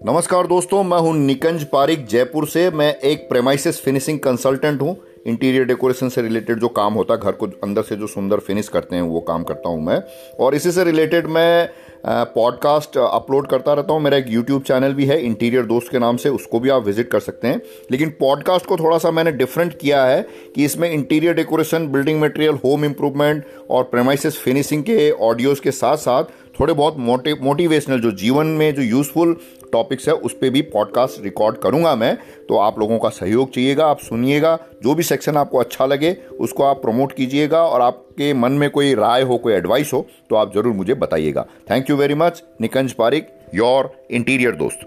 नमस्कार दोस्तों, मैं हूँ निकंज पारिक जयपुर से। मैं एक प्रेमाइसिस फिनिशिंग कंसल्टेंट हूँ। इंटीरियर डेकोरेशन से रिलेटेड जो काम होता है घर को अंदर से जो सुंदर फिनिश करते हैं, वो काम करता हूँ मैं। और इसी से रिलेटेड मैं पॉडकास्ट अपलोड करता रहता हूँ। मेरा एक यूट्यूब चैनल भी है इंटीरियर दोस्त के नाम से, उसको भी आप विज़िट कर सकते हैं। लेकिन पॉडकास्ट को थोड़ा सा मैंने डिफरेंट किया है कि इसमें interior decoration building material home improvement और प्रेमाइसिस फिनिशिंग के ऑडियोज़ के साथ साथ थोड़े बहुत मोटि मोटिवेशनल जो जीवन में जो यूज़फुल टॉपिक्स है, उस पर भी पॉडकास्ट रिकॉर्ड करूँगा मैं। तो आप लोगों का सहयोग चाहिएगा, आप सुनिएगा, जो भी सेक्शन आपको अच्छा लगे, उसको आप प्रमोट कीजिएगा और आपके मन में कोई राय हो, कोई एडवाइस हो तो आप ज़रूर मुझे बताइएगा। Thank you very much Nikunj Pareek your interior दोस्त।